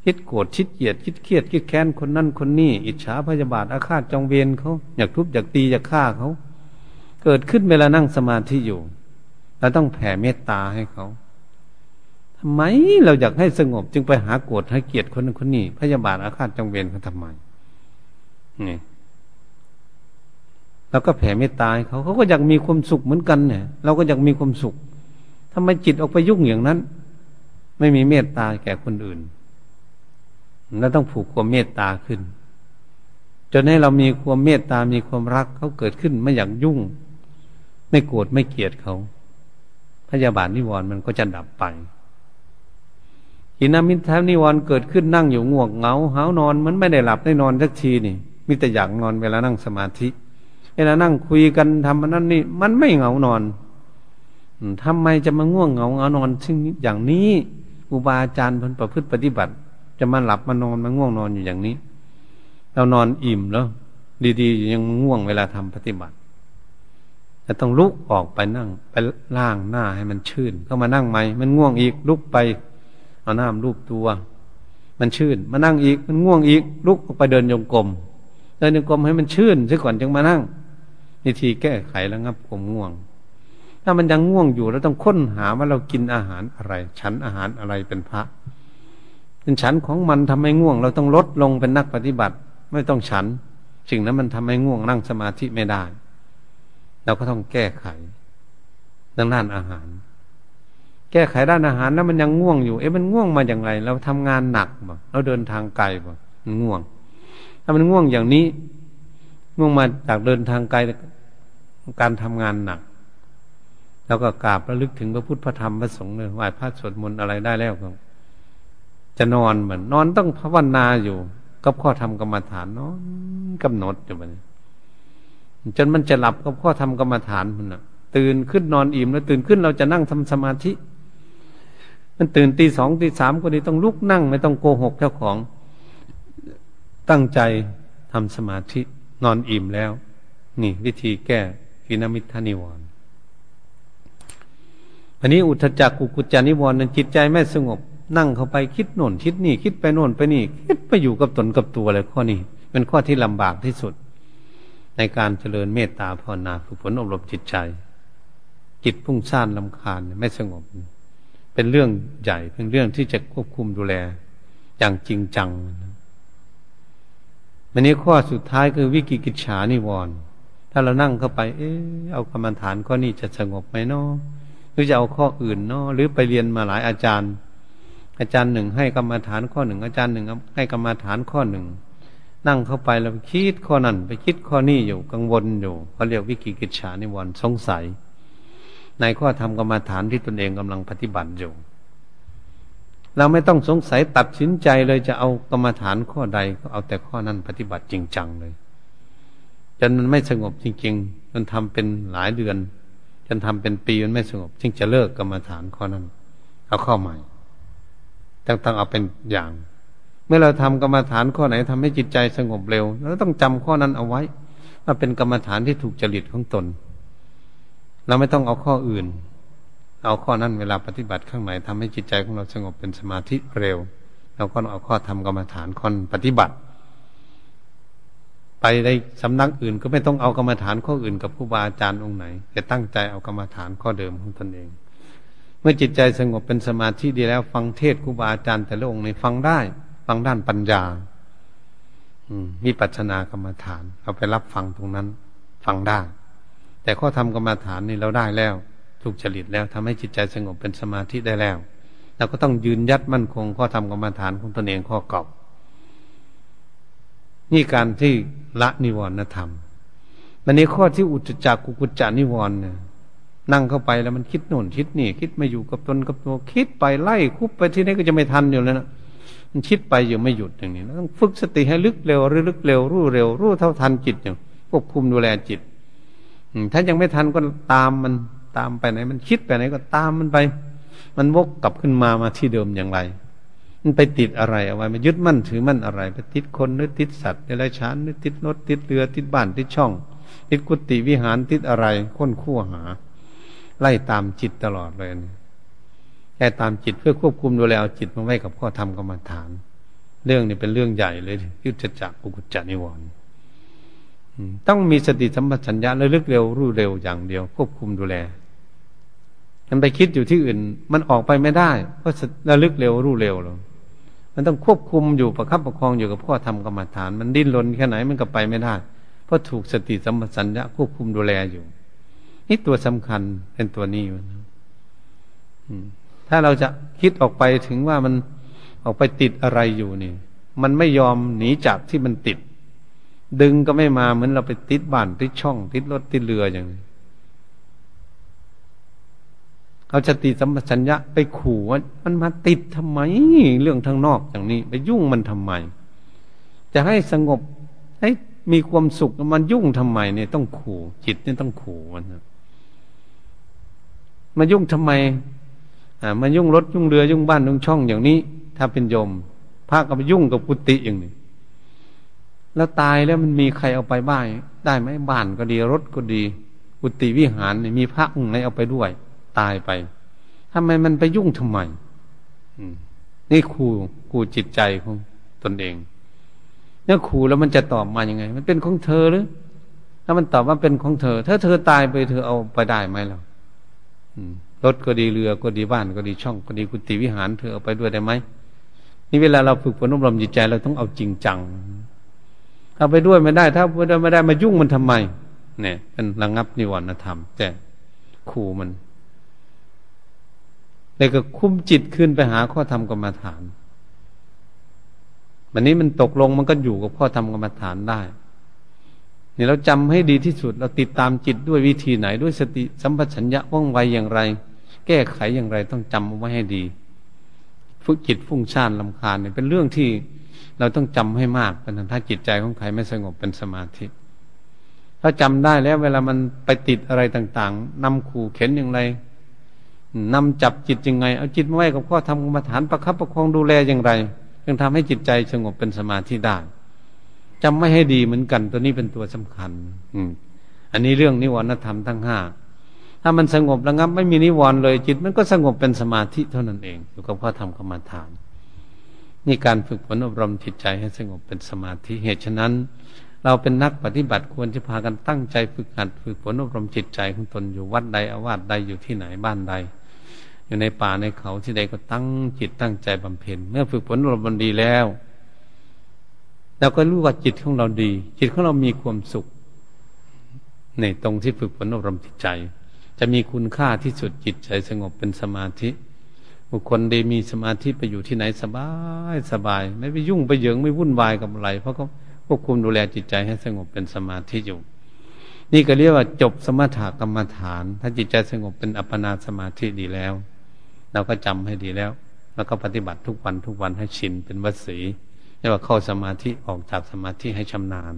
คิดโกรธคิดเกลียด คิดเครียด คิดแค้นคนนั่นคนนี้ อิจฉาพยาบาทอาฆาตจองเวรเขาอยากทุบอยากตีอยากฆ่าเขาเกิดขึ้นเวลานั่งสมาธิอยู่เราต้องแผ่เมตตาให้เขาทำไมเราอยากให้สงบ จึงไปหาโกรธให้เกลียดคนนั้นคนนี้ พยาบาทอาฆาตจองเวรเขาทำไมนี่เราก็แผ่เมตตาเขาเขาก็อยากมีความสุขเหมือนกันเนี่ย เราก็อยากมีความสุข ทำไมจิตออกไปยุ่งอย่างนั้น ไม่มีเมตตาแก่คนอื่นเราต้องผูกความเมตตาขึ้น จนให้เรามีความเมตตามีความรักเขาเกิดขึ้นไม่อยากยุ่ง ไม่โกรธไม่เกลียดเขาพยาบาทนิวรณ์มันก็จะดับไปอินามิทานิวรณ์เกิดขึ้นนั่งอยู่ง่วงเหงาหานอน มันไม่ได้หลับได้นอนสักทีนี่มีแต่อยากนอนเวลานั่งสมาธิ เวลานั่งคุยกันทำมันนั่นนี่ มันไม่เหงานอน ทำไมจะมาง่วงเหงาเหงานอนซึ่งอย่างนี้อุบาอาจารย์พันประพฤติปฏิบัติ จะมาหลับมานอนมาง่วงนอนอยู่อย่างนี้ เรานอนอิ่มแล้ว ดีๆยังง่วงเวลาทำปฏิบัติจะต้องลุกออกไปนั่ง ไปล่างหน้าให้มันชื่น เข้ามานั่งใหม่มันง่วงอีก ลุกไปเอาน้ำรูปตัว มันชื่น มานั่งอีก มันง่วงอีก ลุกออกไปเดินโยงกลมเดินโยกลมให้มันชื่นซะก่อนจึงมานั่งวิธีแก้ไขแล้วงับความง่วง ถ้ามันยังง่วงอยู่เราต้องค้นหาว่าเรากินอาหารอะไร ฉันอาหารอะไรเป็นพระเป็นฉันของมันทำให้ง่วง เราต้องลดลงเป็นนักปฏิบัติ ไม่ต้องฉันสิ่งนั้นมันทำให้ง่วงนั่งสมาธิไม่ได้ เราก็ต้องแก้ไขดังด้านอาหาร แก้ไขด้านอาหารแล้วมันยังง่วงอยู่เอ๊ะมันง่วงมาอย่างไร เราทำงานหนักบ่เราเดินทางไกลบ่มันง่วง ถ้ามันง่วงอย่างนี้ ง่วงมาจากเดินทางไกลการทำงานหนัก แล้วก็กราบระลึกถึงพระพุทธพระธรรมพระสงฆ์เลยไหว้พระสวดมนต์อะไรได้แล้วก็จะนอนเหมือนนอนต้องภาวนาอยู่กับข้อธรรมกรรมฐานนอนกำหนดอยู่มันจนมันจะหลับกับข้อธรรมกรรมฐานมันนะตื่นขึ้นนอนอิ่มแล้ว ตื่นขึ้นเราจะนั่งทำสมาธิ มันตื่นตีสองตีสามก็ดีต้องลุกนั่ง ไม่ต้องโกหกเจ้าของ ตั้งใจทำสมาธิ นอนอิ่มแล้ว นี่ วิธีแก้กินมิทานิวรณ อันนี้อุทจักกุกุจานิวรณ์นั้นจิตใจไม่สงบ นั่งเข้าไปคิดโน่นคิดนี่ คิดไปโน่นไปนี่ คิดไปอยู่กับตนกับตัวเลยข้อนี้เป็นข้อที่ลำบากที่สุด ในการเจริญเมตตาภาวนาฝึกฝนอบรมจิตใจ จิตพุ่งซ่านลำคาญไม่สงบ เป็นเรื่องใหญ่เป็นเรื่องที่จะควบคุมดูแล อย่างจริงจังวันนี้ข้อสุดท้ายคือวิกิกิจฉานิวรณ์ถ้าเรานั่งเข้าไป เออเอากรรมฐานข้อนี้จะสงบไหมเนาะ รือจะเอาข้ออื่นเนาะหรือไปเรียนมาหลายอาจารย์ อาจารย์หนึ่งให้กรรมฐานข้อหนึ่งอาจารย์หนึ่งให้กรรมฐานข้อหนึ่งนั่งเข้าไปแล้วคิดข้อนั้น ไปคิดข้อนี้อยู่กังวลอยู่เขาเรียกวิกิกิจฉานิวรณ์สงสัย ในข้อธรรมกรรมฐานที่ตนเองกำลังปฏิบัติอยู่เราไม่ต้องสงสัยตัดสินใจเลยจะเอากรรมฐานข้อใดก็เอาแต่ข้อนั้นปฏิบัติจริงจังเลยจนมันไม่สงบจริงๆ มันทำเป็นหลายเดือน จนทำเป็นปีมันไม่สงบ จึงจะเลิกกรรมฐานข้อนั้น เอาข้อใหม่ต้องเอาเป็นอย่าง เมื่อเราทำกรรมฐานข้อไหนทำให้จิตใจสงบเร็วเราต้องจำข้อนั้นเอาไว้ว่าเป็นกรรมฐานที่ถูกจริตของตน เราไม่ต้องเอาข้ออื่น เอาข้อนั้นเวลาปฏิบัติข้างในทำให้จิตใจของเราสงบเป็นสมาธิเร็วเราก็เอาข้อทำกรรมฐานคนปฏิบัติ ไปในสำนักอื่นก็ไม่ต้องเอากรรมฐานข้ออื่นกับผู้บาอาจารย์องค์ไหน แต่ตั้งใจเอากรรมฐานข้อเดิมของตนเอง เมื่อจิตใจสงบเป็นสมาธิดีแล้ว ฟังเทศครูบาอาจารย์แต่ละองค์ในฟังได้ ฟังด้านปัญญา อืมีปัจนากรรมฐาน เอาไปรับฟังตรงนั้น ฟังได้ แต่ข้อทำกรรมฐานนี่เราได้แล้ว ถูกจริตแล้วทำให้จิตใจสงบเป็นสมาธิได้แล้วเราก็ต้องยืนยัดมั่นคงข้อธรรมกรรมฐานของตนเองข้อก่า นี่การที่ละนิวรณธรรมวันนี้ข้อที่อุจจักกุกุจจานิวรณ์เนี่ยนั่งเข้าไปแล้วมันคิดโน่นคิดนี่ คิดไม่อยู่กับตนกับตัว คิดไปไล่คุบไปที่ไหนก็จะไม่ทันอยู่แล้วนะมันคิดไปอยู่ไม่หยุดอย่างนี้ต้องฝึกสติให้ลึกเร็วรือลึกเร็วรู้เร็ว รู้เท่าทันจิตอย่างควบคุมดูแลจิตถ้ายังไม่ทันก็ตามมันตามไปไหน มันคิดไปไหนก็ตามมันไป มันวกกลับขึ้นมามาที่เดิมอย่างไร มันไปติดอะไรเอาไว้มันยึดมั่นถือมั่นอะไร ไปติดคนหรือติดสัตว์อะไรชานหรือติดรถติดเรือติดบ้านติดช่อง ติดกุฏิวิหารติดอะไรค้นคู่วหา ไล่ตามจิตตลอดเลยแค่ตามจิตเพื่อควบคุมดูแลเอาจิตมาไว้กับข้อธรรมกรรมฐาน เรื่องนี้เป็นเรื่องใหญ่เลยยุทธจักรกุกุจจานิวรณ์ต้องมีสติสัมปชัญญะระลึกเร็วรู้เร็วอย่างเดียว ควบคุมดูแล มันไปคิดอยู่ที่อื่น มันออกไปไม่ได้เพราะระลึกเร็วรู้เร็วหรอกมันต้องควบคุมอยู่ประคับประคองอยู่กับพ่อทำกรรมฐาน มันดิ้นรนแค่ไหนมันก็ไปไม่ได้ เพราะถูกสติสัมปชัญญะควบคุมดูแลอยู่ นี่ตัวสำคัญเป็นตัวนี้อยู่ถ้าเราจะคิดออกไปถึงว่ามันออกไปติดอะไรอยู่นี่ มันไม่ยอมหนีจากที่มันติด ดึงก็ไม่มาเหมือนเราไปติดบ้านติดช่อง ติดรถติดเรืออย่างนี้ เอาสติสัมปชัญญะไปขู่ว่ามันมาติดทำไม เรื่องทางนอกอย่างนี้ ไปยุ่งมันทำไม จะให้สงบให้มีความสุขมันยุ่งทำไมเนี่ยต้องขู่จิตเนี่ยต้องขู่มันมายุ่งทำไม อ่ามายุ่งรถยุ่งเรือยุ่งบ้านยุ่งช่องอย่างนี้ ถ้าเป็นโยมพระก็ไปยุ่งกับกุฏิอย่างนี้แล้วตายแล้วมันมีใครเอาไปบ้านได้ไหมบ้านก็ดีรถก็ดี กุฏิวิหารเนี่ยมีพระองค์ไหนเอาไปด้วย ตายไปทำไมมันไปยุ่งทำไมนี่ครูครูจิตใจของตนเองเนี่ยครูแล้วมันจะตอบมาอย่างไง มันเป็นของเธอหรือ ถ้ามันตอบว่าเป็นของเธอ ถ้าเธอตายไปเธอเอาไปได้ไหมล่ะรถก็ดีเรือก็ดีบ้านก็ดีช่องก็ดีกุฏิวิหารเธอเอาไปด้วยได้ไหมนี่เวลาเราฝึกฝนอบรมจิตใจเราต้องเอาจริงจังเอาไปด้วยไม่ได้ ถ้าไม่ได้ไม่ได้มายุ่งมันทำไม เนี่ยเป็นระงับนิวรณธรรม แต่ขู่มัน เลยก็คุ้มจิตขึ้นไปหาข้อธรรมกรรมฐานวันนี้มันตกลงมันก็อยู่กับข้อธรรมกรรมฐานได้เนี่ยเราจำให้ดีที่สุด เราติดตามจิตด้วยวิธีไหนด้วยสติสัมปชัญญะว่องไวอย่างไร แก้ไขอย่างไรต้องจำเอาไว้ให้ดี ฝึกจิตฟุ้งซ่านลำคาญเนี่ยเป็นเรื่องที่เราต้องจำให้มากเป็นถ้าจิตใจของใครไม่สงบเป็นสมาธิ ถ้าจำได้แล้วเวลามันไปติดอะไรต่าง ๆนำขู่เข็นอย่างไร นำจับจิตยังไง เอาจิตมาไว้กับข้อธรรมกรรมฐานประคับประคองดูแลอย่างไรจึงทำให้จิตใจสงบเป็นสมาธิได้จำไม่ให้ดีเหมือนกัน ตัวนี้เป็นตัวสำคัญ อืม อันนี้เรื่องนิวรณธรรมทั้งห้าถ้ามันสงบระงับ ไม่มีนิวรณ์เลย จิต มันก็สงบเป็นสมาธิเท่านั้นเองอยู่กับข้อธรรมกรรมฐานนี่การฝึกฝนอบรมจิตใจให้สงบเป็นสมาธิเหตุฉะนั้น เราเป็นนักปฏิบัติควรจะพากันตั้งใจฝึกหัดฝึกฝนอบรมจิตใจของตนอยู่วัดใดอาวาสใดอยู่ที่ไหนบ้านใด อยู่ในป่าในเขาที่ใดก็ตั้งจิตตั้งใจบำเพ็ญเมื่อฝึกฝนอบรมดีแล้วเราก็รู้ว่าจิตของเราดี จิตของเรามีความสุข ในตรงที่ฝึกฝนอบรมจิตใจ จะมีคุณค่าที่สุดจิตใจสงบเป็นสมาธิ บุคคลดีมีสมาธิไปอยู่ที่ไหนสบายสบาย ไม่ไปยุ่งไปเหยิงไม่วุ่นวายกับอะไร เพราะเขาควบคุมดูแลจิตใจให้สงบเป็นสมาธิอยู่ นี่ก็เรียกว่าจบสมถกรรมฐาน ถ้าจิตใจสงบเป็นอัปปนาสมาธิดีแล้ว เราก็จำให้ดีแล้ว แล้วก็ปฏิบัติทุกวันทุกวันให้ชินเป็นวัสีเรียกว่าเข้าสมาธิออกจากสมาธิให้ชำนาญ